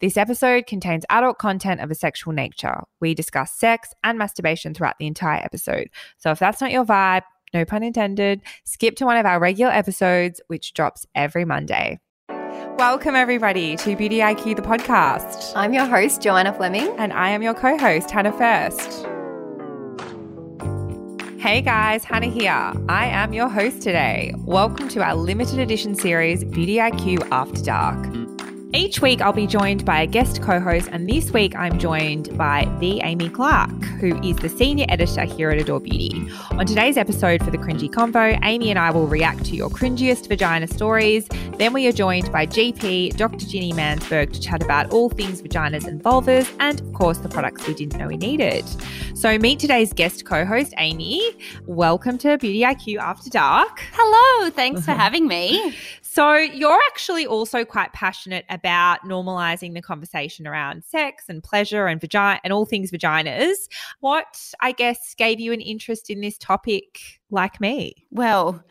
This episode contains adult content of a sexual nature. We discuss sex and masturbation throughout the entire episode. So if that's not your vibe, no pun intended, skip to one of our regular episodes, which drops every Monday. Welcome, everybody, to Beauty IQ, the podcast. I'm your host, Joanna Fleming. And I am your co host, Hannah First. Hey guys, Hannah here. I am your host today. Welcome to our limited edition series, Beauty IQ After Dark. Each week, I'll be joined by a guest co host, and this week, I'm joined by the Amy Clark, who is the senior editor here at Adore Beauty. On today's episode for the Cringy Convo, Amy and I will react to your cringiest vagina stories. Then we are joined by GP Dr. Ginni Mansberg to chat about all things vaginas and vulvas, and of course, the products we didn't know we needed. So, meet today's guest co host, Amy. Welcome to Beauty IQ After Dark. Hello, thanks for having me. So, you're actually also quite passionate about normalizing the conversation around sex and pleasure and vagina and all things vaginas. What, I guess, gave you an interest in this topic like me? Well,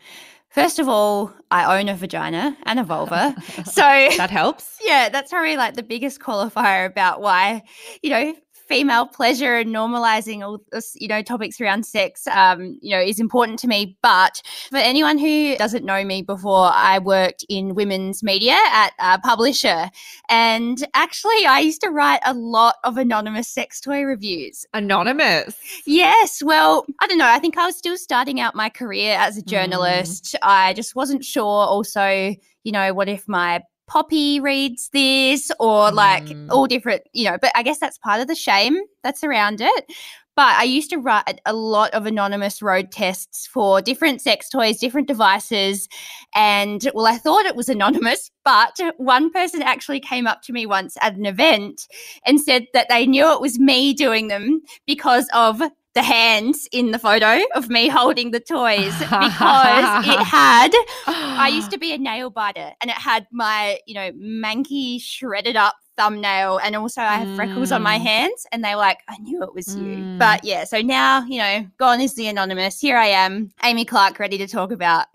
First of all, I own a vagina and a vulva. So that helps. Yeah, that's probably like the biggest qualifier about why, you know, female pleasure and normalizing all this, you know, topics around sex, um, you know, is important to me. But for anyone who doesn't know me before, I worked in women's media at a publisher. And actually, I used to write a lot of anonymous sex toy reviews. Anonymous? Yes. Well, I don't know. I think I was still starting out my career as a journalist. Mm. I just wasn't sure also, you know, what if my Poppy reads this or like mm. all different, you know, but I guess that's part of the shame that's around it. But I used to write a lot of anonymous road tests for different sex toys, different devices. And well, I thought it was anonymous, but one person actually came up to me once at an event and said that they knew it was me doing them because of the hands in the photo of me holding the toys because it had I used to be a nail biter and it had my, you know, manky shredded up thumbnail and also I have mm. freckles on my mm. hands and they were like, I knew it was mm. you. But yeah, so now, you know, gone is the anonymous. Here I am, Amy Clark, ready to talk about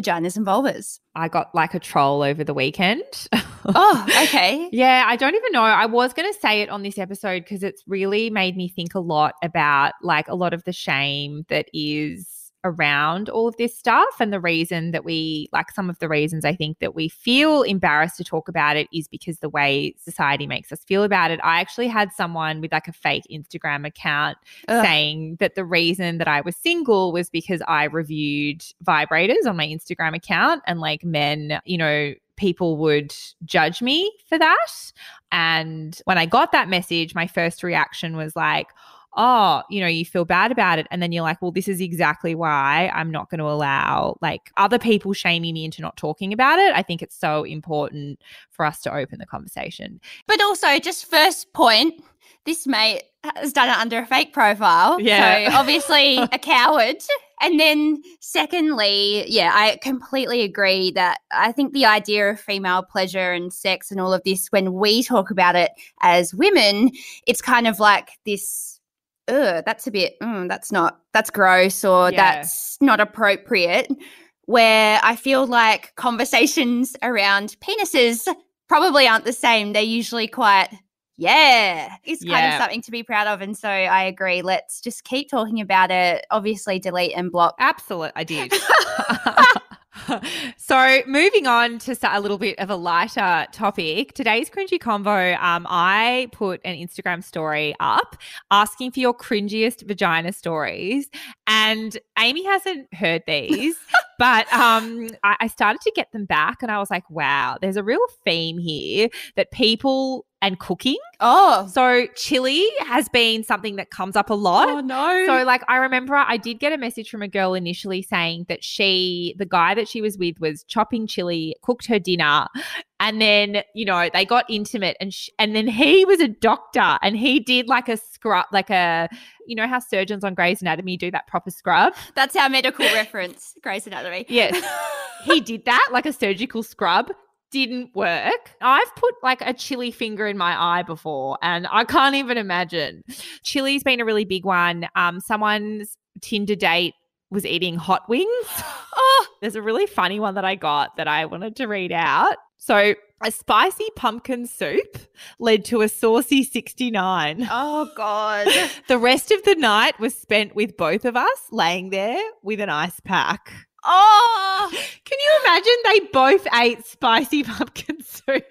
vaginas and vulvas. I got like a troll over the weekend. oh, okay. yeah, I don't even know. I was going to say it on this episode because it's really made me think a lot about like a lot of the shame that is around all of this stuff. And the reason that we, like some of the reasons I think that we feel embarrassed to talk about it is because the way society makes us feel about it. I actually had someone with like a fake Instagram account Ugh. saying that the reason that I was single was because I reviewed vibrators on my Instagram account and like men, you know, people would judge me for that. And when I got that message, my first reaction was like, oh, you know, you feel bad about it. And then you're like, well, this is exactly why I'm not going to allow like other people shaming me into not talking about it. I think it's so important for us to open the conversation. But also, just first point, this mate has done it under a fake profile. Yeah. So obviously a coward. And then, secondly, yeah, I completely agree that I think the idea of female pleasure and sex and all of this, when we talk about it as women, it's kind of like this ugh, that's a bit, mm, that's not, that's gross or yeah. that's not appropriate. Where I feel like conversations around penises probably aren't the same. They're usually quite, yeah, it's kind yeah. of something to be proud of. And so I agree. Let's just keep talking about it. Obviously, delete and block. Absolutely. I did. so moving on to a little bit of a lighter topic. Today's cringy convo um, i put an instagram story up asking for your cringiest vagina stories. And amy hasn't heard these but um, I, I started to get them back and i was like wow there's a real theme here that people and cooking. Oh. So chili has been something that comes up a lot. Oh no. So, like, I remember I did get a message from a girl initially saying that she, the guy that she was with, was chopping chili, cooked her dinner, and then you know they got intimate, and sh- and then he was a doctor, and he did like a scrub, like a, you know how surgeons on Grey's Anatomy do that proper scrub. That's our medical reference, Grey's Anatomy. Yes, he did that like a surgical scrub. Didn't work. I've put like a chili finger in my eye before, and I can't even imagine. Chili's been a really big one. Um, someone's Tinder date was eating hot wings. oh, There's a really funny one that I got that I wanted to read out. So, a spicy pumpkin soup led to a saucy 69. oh God. The rest of the night was spent with both of us laying there with an ice pack. Oh. Can you imagine they both ate spicy pumpkin soup?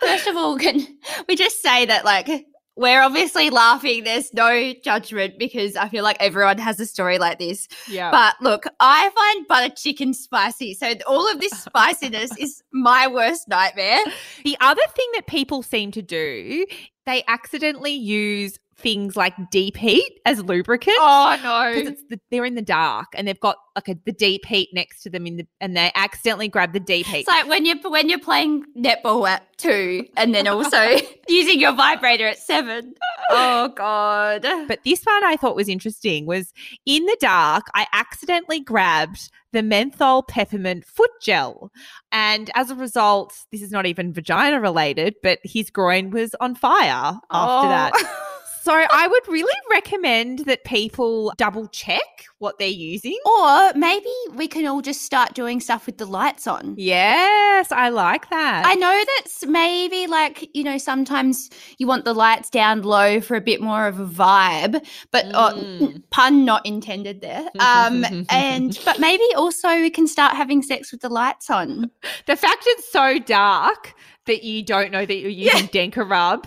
First of all, can we just say that like we're obviously laughing. There's no judgment because I feel like everyone has a story like this. Yeah. But look, I find butter chicken spicy. So all of this spiciness is my worst nightmare. the other thing that people seem to do, they accidentally use things like deep heat as lubricant. Oh because no. it's the, they're in the dark and they've got like a, the deep heat next to them in the and they accidentally grab the deep heat. It's like when you're when you're playing netball at two and then also using your vibrator at seven. Oh god. but this one I thought was interesting was in the dark I accidentally grabbed the menthol peppermint foot gel and as a result this is not even vagina related but his groin was on fire after that. Oh. So I would really recommend that people double check what they're using. Or maybe we can all just start doing stuff with the lights on. Yes, I like that. I know that's maybe like, you know, sometimes you want the lights down low for a bit more of a vibe, but oh, Mm. pun not intended there. Um, and but maybe also we can start having sex with the lights on. The fact it's so dark that you don't know that you're using Dencorub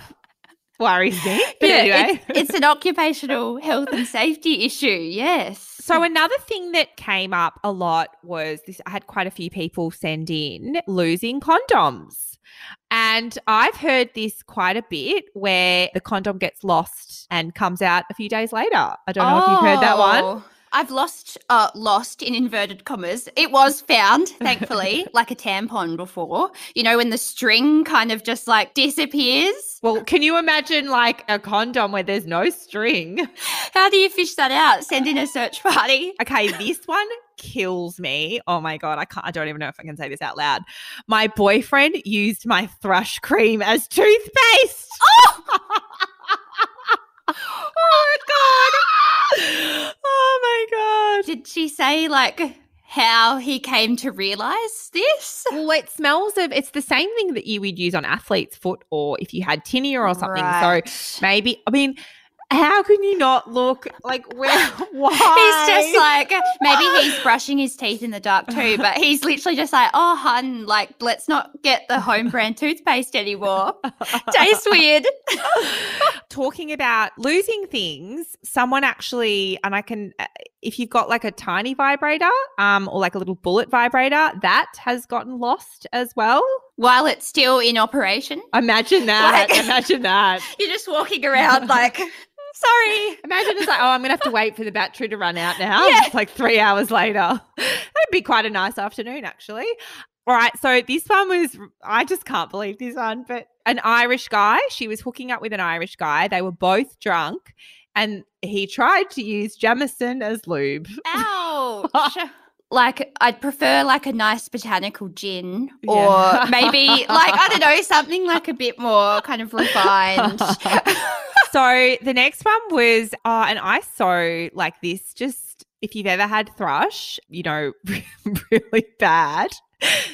worries me. But anyway. it's, it's an occupational health and safety issue. Yes. so another thing that came up a lot was this I had quite a few people send in losing condoms. And I've heard this quite a bit where the condom gets lost and comes out a few days later. I don't know if you've heard that one. Oh. I've lost, uh, lost in inverted commas. It was found, thankfully, like a tampon before. You know, when the string kind of just like disappears. Well, can you imagine like a condom where there's no string? How do you fish that out? Send in a search party. Okay, this one kills me. Oh my god, I can't I don't even know if I can say this out loud. My boyfriend used my thrush cream as toothpaste. Oh, oh my god. Oh my god. Did she say like how he came to realize this? Well, it smells of it's the same thing that you would use on athlete's foot or if you had tinea or something. Right. So maybe I mean how can you not look like where why? He's just like maybe he's brushing his teeth in the dark too, but he's literally just like, "Oh, hun, like let's not get the home brand toothpaste anymore. Tastes weird." talking about losing things someone actually and i can uh, if you've got like a tiny vibrator um or like a little bullet vibrator that has gotten lost as well While it's still in operation, imagine that Like- imagine that you're just walking around like, "Sorry." imagine it's like oh i'm gonna have to wait for the battery to run out now Yeah. it's like three hours later that'd be quite a nice afternoon actually all right so this one was i just can't believe this one but an irish guy she was hooking up with an irish guy they were both drunk and he tried to use Jameson as lube Ouch. Like I'd prefer like a nice botanical gin or Yeah. maybe like I don't know something like a bit more kind of refined. so the next one was uh and i so like this just if you've ever had thrush you know really bad.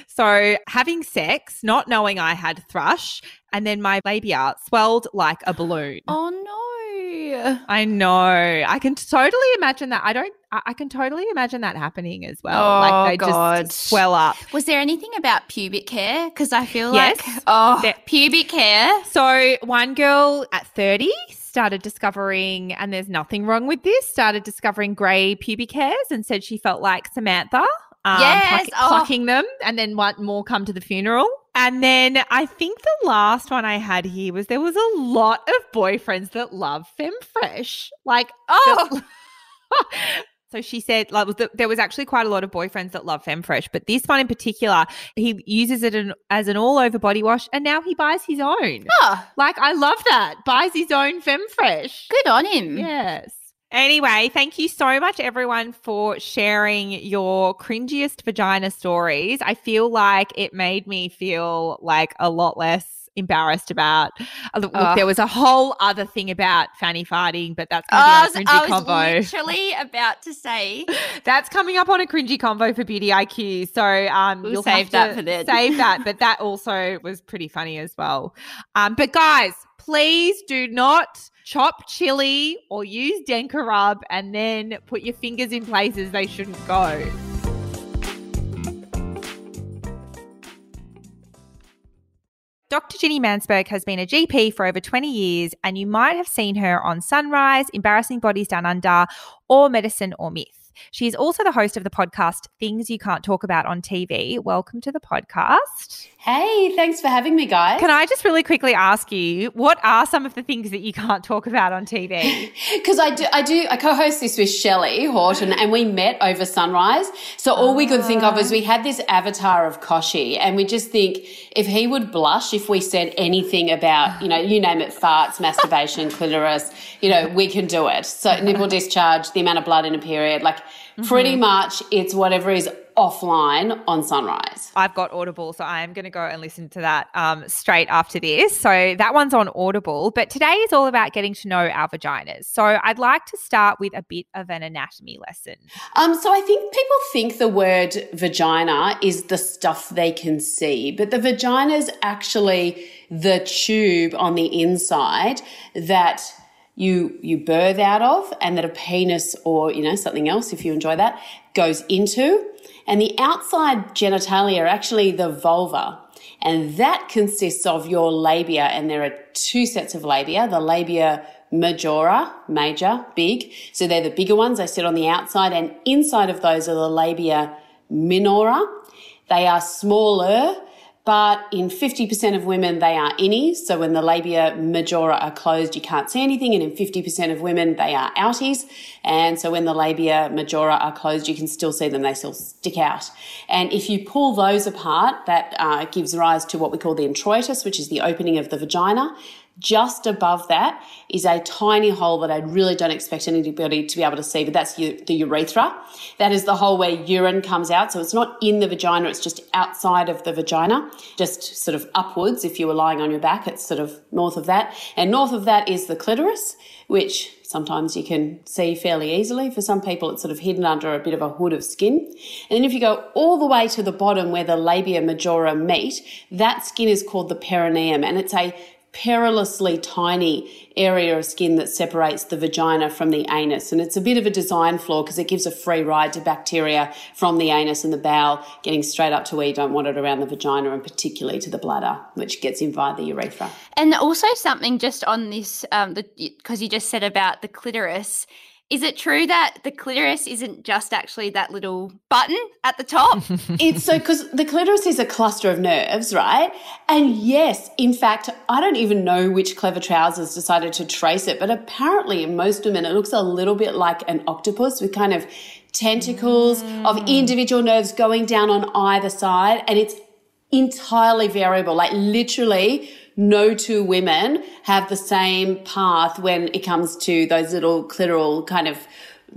So having sex not knowing i had thrush and then my labia swelled like a balloon. Oh no. i know. I can totally imagine that. I don't i, I can totally imagine that happening as well Oh, like they God. just swell up Was there anything about pubic hair? Because I feel Yes. like oh There- pubic hair. So one girl at 30 started discovering, and there's nothing wrong with this, started discovering grey pubic hairs and said she felt like Samantha. um, Yes, pluck- oh. plucking them, and then one more come to the funeral. And then I think the last one I had here was there was a lot of boyfriends that love FemFresh. Like, Oh, the- so she said, like, there was actually quite a lot of boyfriends that love FemFresh, but this one in particular, he uses it an, as an all over body wash, and now he buys his own. oh, Like, I love that. Buys his own FemFresh. good on him. Yes. Anyway, thank you so much, everyone, for sharing your cringiest vagina stories. I feel like it made me feel like a lot less embarrassed about. uh, Look, Ugh. there was a whole other thing about fanny farting, but that's Oh, going I to be was, on a I cringy was convo. literally about to say, That's coming up on a cringy convo for Beauty IQ. So um, We'll you'll save have that to for then. Save that, but that also was pretty funny as well. Um, but guys, please do not chop chili or use Dencorub and then put your fingers in places they shouldn't go. Dr. Ginni Mansberg has been a GP for over 20 years, and you might have seen her on Sunrise, Embarrassing Bodies Down Under, or Medicine or Myth. She is also the host of the podcast Things You Can't Talk About on TV. Welcome to the podcast. Hey, thanks for having me, guys. Can I just really quickly ask you, what are some of the things that you can't talk about on TV? Because I do, I do, I co-host this with Shelley Horton, and we met over Sunrise. So all we could think of is ah. we had this avatar of Kochie, and we just think if he would blush if we said anything about, you know, you name it, farts, masturbation, clitoris, you know, we can do it. So nipple discharge, the amount of blood in a period, like pretty much it's whatever is offline on Sunrise. I've got Audible, so I am going to go and listen to that um, straight after this. So that one's on Audible. But today is all about getting to know our vaginas. So I'd like to start with a bit of an anatomy lesson. Um, so I think people think the word vagina is the stuff they can see, but the vagina is actually the tube on the inside that you you birth out of and that a penis or you know something else if you enjoy that goes into. And the outside genitalia are actually the vulva. And that consists of your labia and there are two sets of labia the labia majora major big. So they're the bigger ones they sit on the outside and inside of those are the labia minora. They are smaller but in 50% of women, they are innies. So when the labia majora are closed, you can't see anything. And in 50% of women, they are outies. And so when the labia majora are closed, you can still see them. They still stick out. And if you pull those apart, that uh, gives rise to what we call the introitus, which is the opening of the vagina. Just above that is a tiny hole that I really don't expect anybody to be able to see, but that's the urethra. That is the hole where urine comes out. So it's not in the vagina, it's just outside of the vagina, just sort of upwards. If you were lying on your back, it's sort of north of that. And north of that is the clitoris, which sometimes you can see fairly easily. For some people, it's sort of hidden under a bit of a hood of skin. And then if you go all the way to the bottom where the labia majora meet, that skin is called the perineum and it's a perilously tiny area of skin that separates the vagina from the anus. And it's a bit of a design flaw because it gives a free ride to bacteria from the anus and the bowel, getting straight up to where you don't want it around the vagina and particularly to the bladder, which gets in via the urethra. And also something just on this, um, because you just said about the clitoris. Is it true that the clitoris isn't just actually that little button at the top? it's so because the clitoris is a cluster of nerves, right? And yes, in fact, I don't even know which clever trousers decided to trace it, but apparently in most women it looks a little bit like an octopus with kind of tentacles of mm. individual nerves going down on either side, and it's entirely variable. Like literally, no two women have the same path when it comes to those little clitoral kind of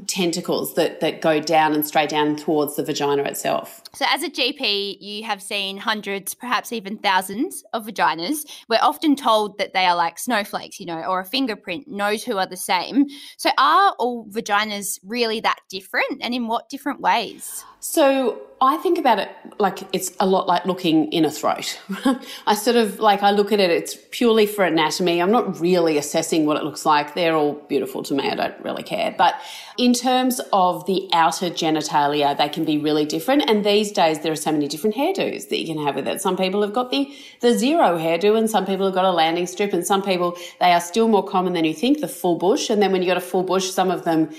tentacles that, that go down and straight down towards the vagina itself. So, as a GP, you have seen hundreds, perhaps even thousands of vaginas. We're often told that they are like snowflakes, you know, or a fingerprint, no two are the same. So, are all vaginas really that different and in what different ways? So I think about it like it's a lot like looking in a throat. I sort of like, I look at it, it's purely for anatomy. I'm not really assessing what it looks like. They're all beautiful to me. I don't really care. But in terms of the outer genitalia, they can be really different. And these days, there are so many different hairdos that you can have with it. Some people have got the, the zero hairdo and some people have got a landing strip and some people, they are still more common than you think, the full bush. And then when you got a full bush, some of them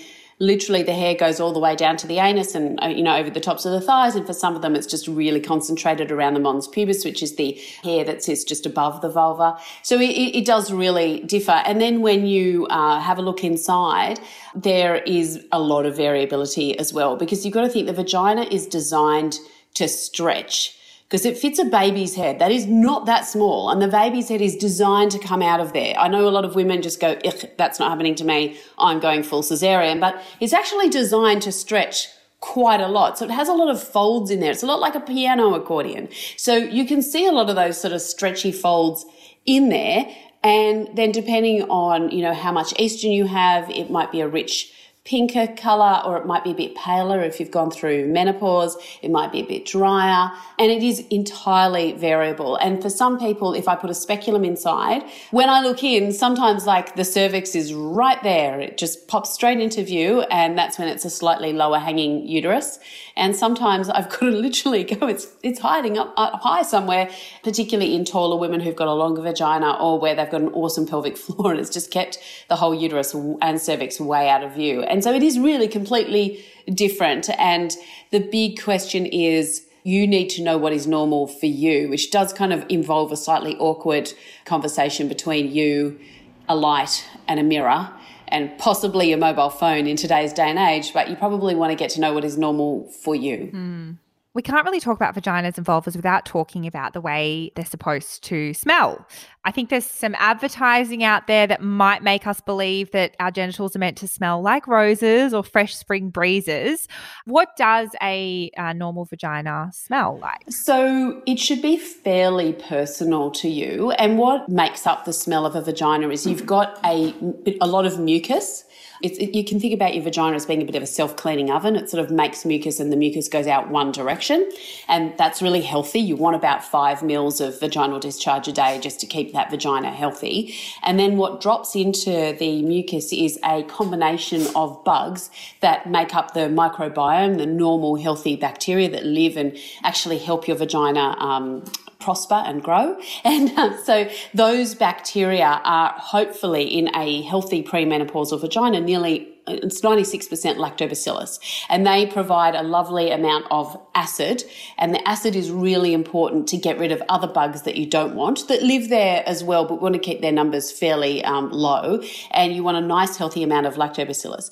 literally the hair goes all the way down to the anus and, uh, you know, over the tops of the thighs. And for some of them, it's just really concentrated around the mons pubis, which is the hair that sits just above the vulva. So it, it does really differ. And then when you uh, have a look inside, there is a lot of variability as well, because you've got to think the vagina is designed to stretch because it fits a baby's head. That is not that small. And the baby's head is designed to come out of there. I know a lot of women just go, that's not happening to me. I'm going full cesarean, but it's actually designed to stretch quite a lot. So it has a lot of folds in there. It's a lot like a piano accordion. So you can see a lot of those sort of stretchy folds in there. And then depending on, you know, how much estrogen you have, it might be a rich pinker color or it might be a bit paler if you've gone through menopause. It might be a bit drier and it is entirely variable. And for some people, if I put a speculum inside, when I look in, sometimes like the cervix is right there. It just pops straight into view and that's when it's a slightly lower hanging uterus. And sometimes I've got to literally go, it's, it's hiding up, up high somewhere, particularly in taller women who've got a longer vagina or where they've got an awesome pelvic floor and it's just kept the whole uterus and cervix way out of view. And so it is really completely different. And the big question is, you need to know what is normal for you, which does kind of involve a slightly awkward conversation between you, a light, and a mirror, and possibly your mobile phone in today's day and age. But you probably want to get to know what is normal for you. Mm we can't really talk about vaginas and vulvas without talking about the way they're supposed to smell. I think there's some advertising out there that might make us believe that our genitals are meant to smell like roses or fresh spring breezes. What does a, a normal vagina smell like? So it should be fairly personal to you. And what makes up the smell of a vagina is you've got a, a lot of mucus it, you can think about your vagina as being a bit of a self cleaning oven. It sort of makes mucus and the mucus goes out one direction. And that's really healthy. You want about five mils of vaginal discharge a day just to keep that vagina healthy. And then what drops into the mucus is a combination of bugs that make up the microbiome, the normal healthy bacteria that live and actually help your vagina um, prosper and grow. And um, so those bacteria are hopefully in a healthy premenopausal vagina nearly it's 96% lactobacillus. And they provide a lovely amount of acid. And the acid is really important to get rid of other bugs that you don't want that live there as well but want to keep their numbers fairly um, low. And you want a nice healthy amount of lactobacillus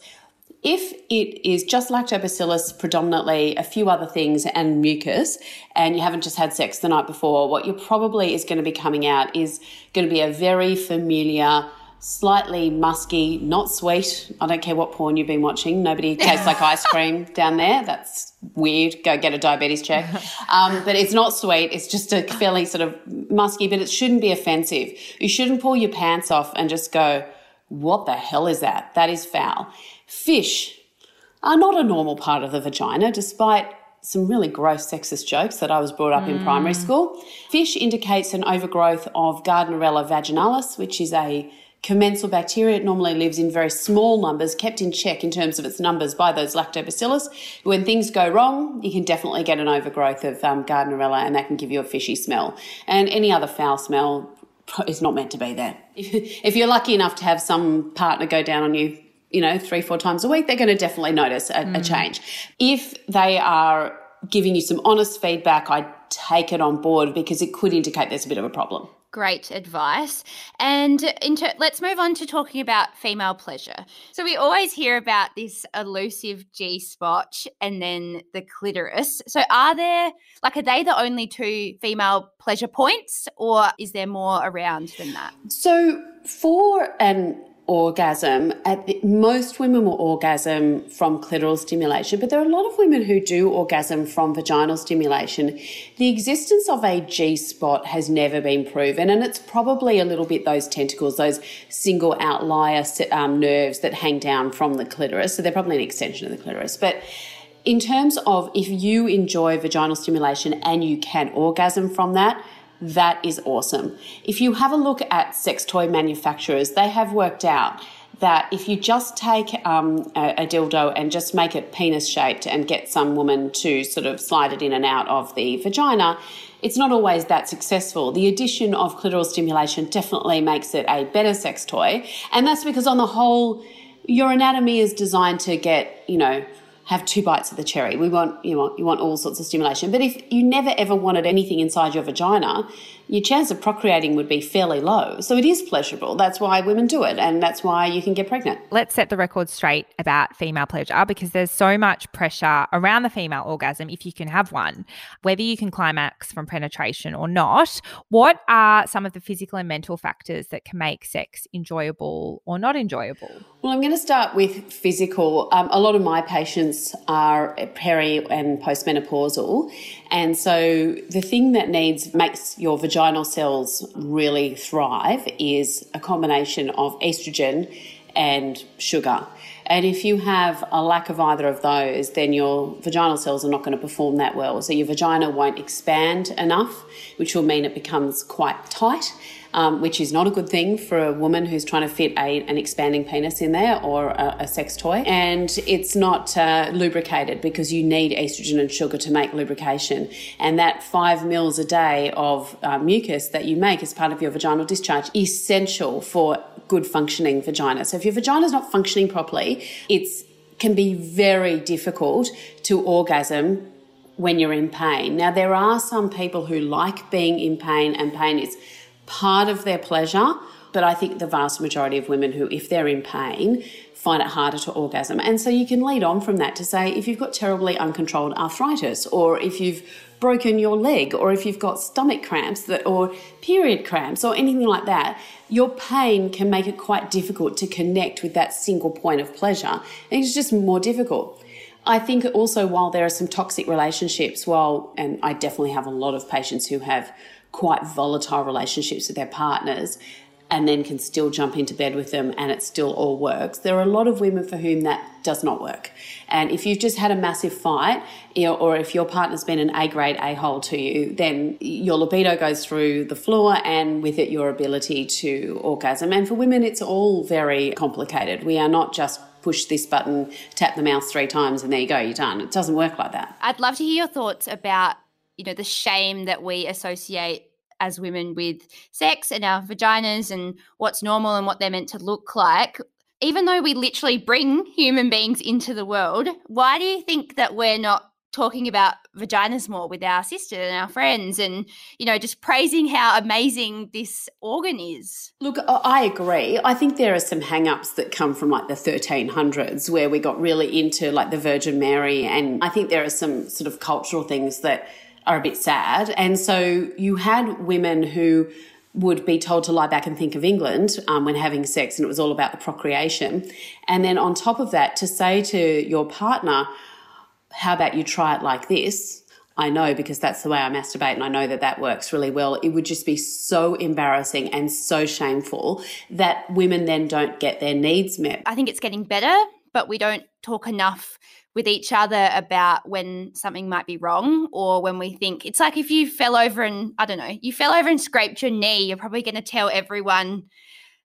if it is just lactobacillus predominantly, a few other things, and mucus, and you haven't just had sex the night before, what you're probably is going to be coming out is going to be a very familiar, slightly musky, not sweet. I don't care what porn you've been watching. Nobody tastes like ice cream down there. That's weird. Go get a diabetes check. Um, but it's not sweet. It's just a fairly sort of musky, but it shouldn't be offensive. You shouldn't pull your pants off and just go, what the hell is that? That is foul. Fish are not a normal part of the vagina, despite some really gross sexist jokes that I was brought up mm. in primary school. Fish indicates an overgrowth of Gardnerella vaginalis, which is a commensal bacteria. It normally lives in very small numbers, kept in check in terms of its numbers by those lactobacillus. When things go wrong, you can definitely get an overgrowth of um, Gardnerella, and that can give you a fishy smell. And any other foul smell is not meant to be there. If you're lucky enough to have some partner go down on you you know, three, four times a week, they're going to definitely notice a, mm. a change. If they are giving you some honest feedback, I take it on board because it could indicate there's a bit of a problem. Great advice. And into, let's move on to talking about female pleasure. So, we always hear about this elusive G spot and then the clitoris. So, are there, like, are they the only two female pleasure points, or is there more around than that? So, for an orgasm. The, most women will orgasm from clitoral stimulation, but there are a lot of women who do orgasm from vaginal stimulation. The existence of a G spot has never been proven, and it's probably a little bit those tentacles, those single outlier um, nerves that hang down from the clitoris. So they're probably an extension of the clitoris, but in terms of if you enjoy vaginal stimulation and you can orgasm from that, that is awesome. If you have a look at sex toy manufacturers, they have worked out that if you just take um, a, a, dildo and just make it penis shaped and get some woman to sort of slide it in and out of the vagina, it's not always that successful. The addition of clitoral stimulation definitely makes it a better sex toy. And that's because, on the whole, your anatomy is designed to get, you know, have two bites of the cherry. We want you want you want all sorts of stimulation. But if you never ever wanted anything inside your vagina, your chance of procreating would be fairly low. So it is pleasurable. That's why women do it, and that's why you can get pregnant. Let's set the record straight about female pleasure because there's so much pressure around the female orgasm if you can have one, whether you can climax from penetration or not. What are some of the physical and mental factors that can make sex enjoyable or not enjoyable? Well, I'm going to start with physical. Um, a lot of my patients are peri and postmenopausal, and so the thing that needs makes your vaginal cells really thrive is a combination of estrogen and sugar. And if you have a lack of either of those, then your vaginal cells are not going to perform that well. So your vagina won't expand enough, which will mean it becomes quite tight um, which is not a good thing for a woman who's trying to fit a, an expanding penis in there or a, a sex toy. And it's not uh, lubricated because you need estrogen and sugar to make lubrication. And that five mils a day of uh, mucus that you make as part of your vaginal discharge is essential for good functioning vagina. So if your vagina is not functioning properly, it's can be very difficult to orgasm when you're in pain. Now, there are some people who like being in pain, and pain is part of their pleasure. But I think the vast majority of women who, if they're in pain, find it harder to orgasm. And so you can lead on from that to say if you've got terribly uncontrolled arthritis, or if you've broken your leg, or if you've got stomach cramps that, or period cramps, or anything like that, your pain can make it quite difficult to connect with that single point of pleasure. It's just more difficult. I think also while there are some toxic relationships, while, and I definitely have a lot of patients who have quite volatile relationships with their partners and then can still jump into bed with them and it still all works. There are a lot of women for whom that does not work. And if you've just had a massive fight, or if your partner's been an A grade a hole to you, then your libido goes through the floor and with it your ability to orgasm. And for women, it's all very complicated. We are not just push this button, tap the mouse three times, and there you go, you're done. It doesn't work like that. I'd love to hear your thoughts about you know the shame that we associate as women with sex and our vaginas and what's normal and what they're meant to look like. Even though we literally bring human beings into the world why do you think that we're not talking about vaginas more with our sisters and our friends and you know just praising how amazing this organ is? Look i agree. I think there are some hang-ups that come from like the 1300s where we got really into like the virgin mary. And i think there are some sort of cultural things that are a bit sad. And so you had women who would be told to lie back and think of England um, when having sex, and it was all about the procreation. And then on top of that, to say to your partner, How about you try it like this? I know because that's the way I masturbate and I know that that works really well. It would just be so embarrassing and so shameful that women then don't get their needs met. I think it's getting better, but we don't talk enough with each other about when something might be wrong or when we think it's like if you fell over and I don't know, you fell over and scraped your knee, you're probably going to tell everyone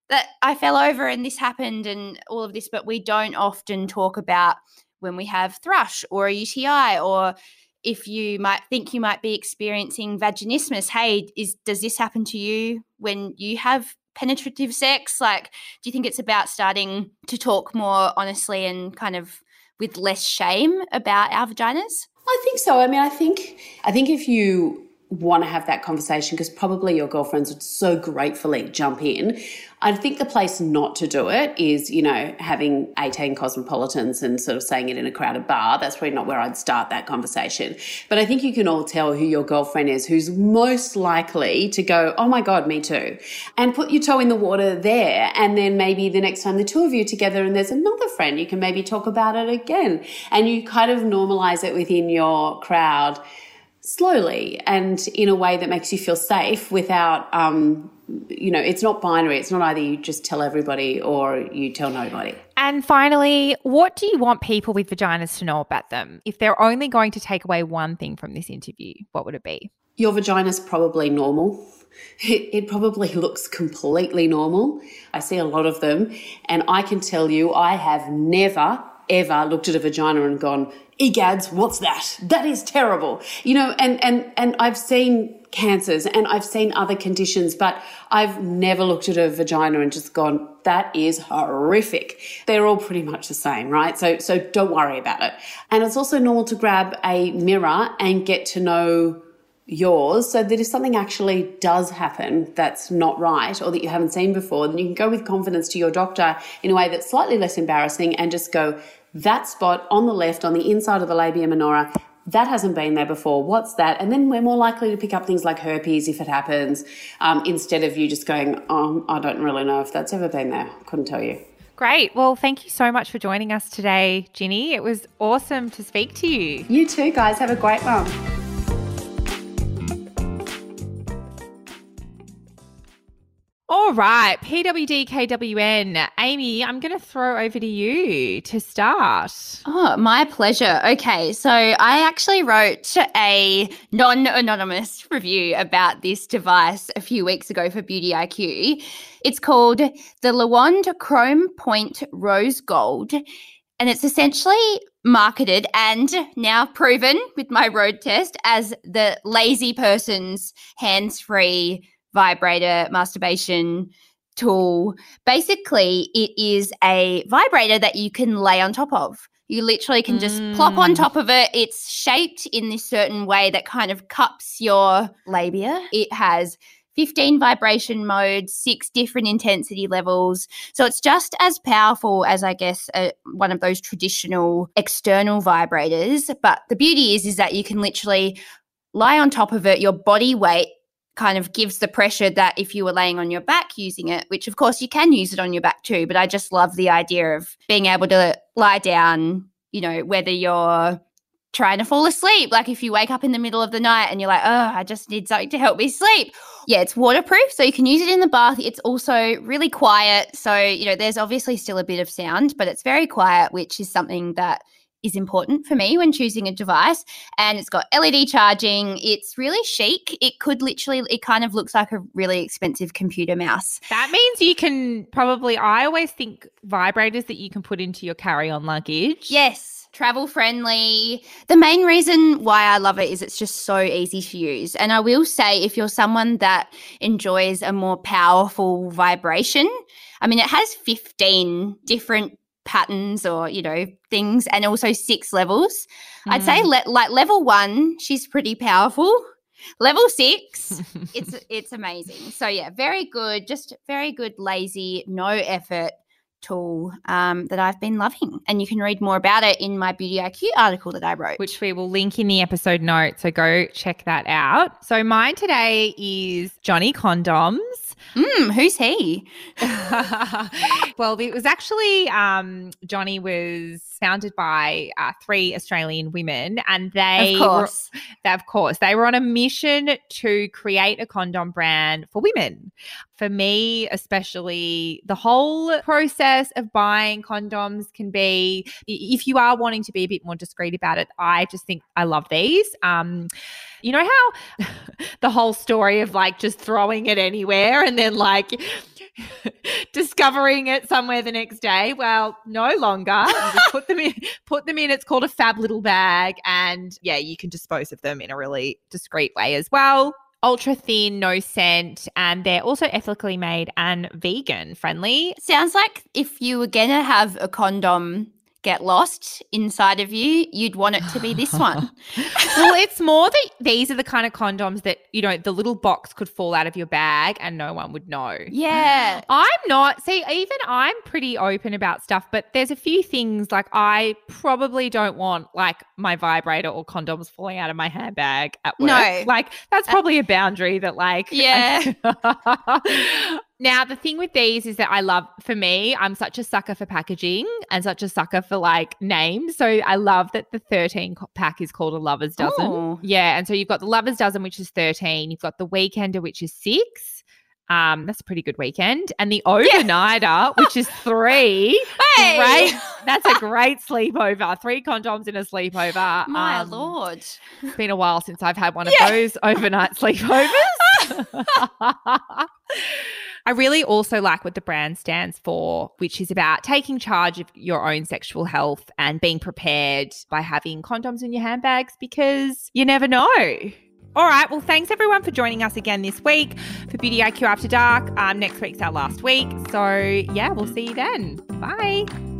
that I fell over and this happened and all of this, but we don't often talk about when we have thrush or a UTI or if you might think you might be experiencing vaginismus. Hey, is does this happen to you when you have penetrative sex? Like, do you think it's about starting to talk more honestly and kind of with less shame about our vaginas? I think so. I mean, I think I think if you want to have that conversation because probably your girlfriends would so gratefully jump in. I think the place not to do it is, you know, having 18 cosmopolitans and sort of saying it in a crowded bar. That's probably not where I'd start that conversation. But I think you can all tell who your girlfriend is, who's most likely to go, oh my God, me too. And put your toe in the water there. And then maybe the next time the two of you together and there's another friend, you can maybe talk about it again. And you kind of normalize it within your crowd slowly and in a way that makes you feel safe without um, you know it's not binary. It's not either you just tell everybody or you tell nobody. And finally what do you want people with vaginas to know about them? If they're only going to take away one thing from this interview what would it be? Your vagina's probably normal. It, it probably looks completely normal. I see a lot of them. And i can tell you i have never ever looked at a vagina and gone, egads, what's that? That is terrible. You know, and, and, and I've seen cancers and I've seen other conditions, but I've never looked at a vagina and just gone, that is horrific. They're all pretty much the same, right? So, so don't worry about it. And it's also normal to grab a mirror and get to know yours so that if something actually does happen that's not right or that you haven't seen before, then you can go with confidence to your doctor in a way that's slightly less embarrassing and just go, that spot on the left on the inside of the labia minora, that hasn't been there before. What's that? And then we're more likely to pick up things like herpes if it happens, um, instead of you just going, oh, I don't really know if that's ever been there. Couldn't tell you. Great. Well, thank you so much for joining us today, Ginni. It was awesome to speak to you. You too, guys. Have a great one. All right, PWDKWN. Amy, I'm going to throw over to you to start. Oh, my pleasure. Okay, so I actually wrote a non anonymous review about this device a few weeks ago for Beauty IQ. It's called the Le Wand Chrome Point Rose Gold, and it's essentially marketed and now proven with my road test as the lazy person's hands free vibrator masturbation tool. Basically, it is a vibrator that you can lay on top of. You literally can just mm. plop on mm. top of it. It's shaped in this certain way that kind of cups your labia. It has 15 vibration modes, six different intensity levels. So it's just as powerful as, I guess, a, one of those traditional external vibrators. But the beauty is, is that you can literally lie on top of it. Your body weight kind of gives the pressure that if you were laying on your back using it, which of course you can use it on your back too, but I just love the idea of being able to lie down, you know, whether you're trying to fall asleep, like if you wake up in the middle of the night and you're like, oh, I just need something to help me sleep. Yeah, it's waterproof, so you can use it in the bath. It's also really quiet. So, you know, there's obviously still a bit of sound, but it's very quiet, which is something that is important for me when choosing a device. And it's got LED charging. It's really chic. It could literally, it kind of looks like a really expensive computer mouse. That means you can probably, I always think vibrators that you can put into your carry on luggage. Yes travel friendly. The main reason why I love it is it's just so easy to use. And I will say, if you're someone that enjoys a more powerful vibration, I mean, it has 15 different patterns or you know things and also six levels mm. i'd say mm. le- like level one she's pretty powerful level six it's it's amazing so yeah very good just very good lazy no effort tool um, that I've been loving. And you can read more about it in my Beauty IQ article that I wrote, which we will link in the episode notes. So go check that out. So mine today is Johnny Condoms. Mm, who's he? well, it was actually um, Johnny was founded by uh, three Australian women, and they, of course, were, they, of course, they were on a mission to create a condom brand for women. For me, especially, the whole process of buying condoms can be, if you are wanting to be a bit more discreet about it, I just think I love these. Um, you know how the whole story of like just throwing it anywhere and then like discovering it somewhere the next day. Well, no longer. just put them in. Put them in. It's called a fab little bag, and yeah, you can dispose of them in a really discreet way as well. Ultra thin, no scent, and they're also ethically made and vegan friendly. Sounds like if you were gonna have a condom get lost inside of you, you'd want it to be this one. well, it's more that these are the kind of condoms that, you know, the little box could fall out of your bag and no one would know. Yeah. I'm not, see, even I'm pretty open about stuff, but there's a few things like I probably don't want like my vibrator or condoms falling out of my handbag at work. No. Like that's uh, probably a boundary that like Yeah. Now, the thing with these is that I love, for me, I'm such a sucker for packaging and such a sucker for like names. So I love that the 13 pack is called a Lover's Dozen. Oh. Yeah. And so you've got the Lover's Dozen, which is 13. You've got the Weekender, which is six. Um, that's a pretty good weekend. And the overnighter, yeah. which is three. Hey! Great. That's a great sleepover. Three condoms in a sleepover. My um, lord. It's been a while since I've had one of those overnight sleepovers. I really also like what the brand stands for, which is about taking charge of your own sexual health and being prepared by having condoms in your handbags because you never know. All right. Well, thanks everyone for joining us again this week for Beauty IQ After Dark. Um, next week's our last week. So, yeah, we'll see you then. Bye.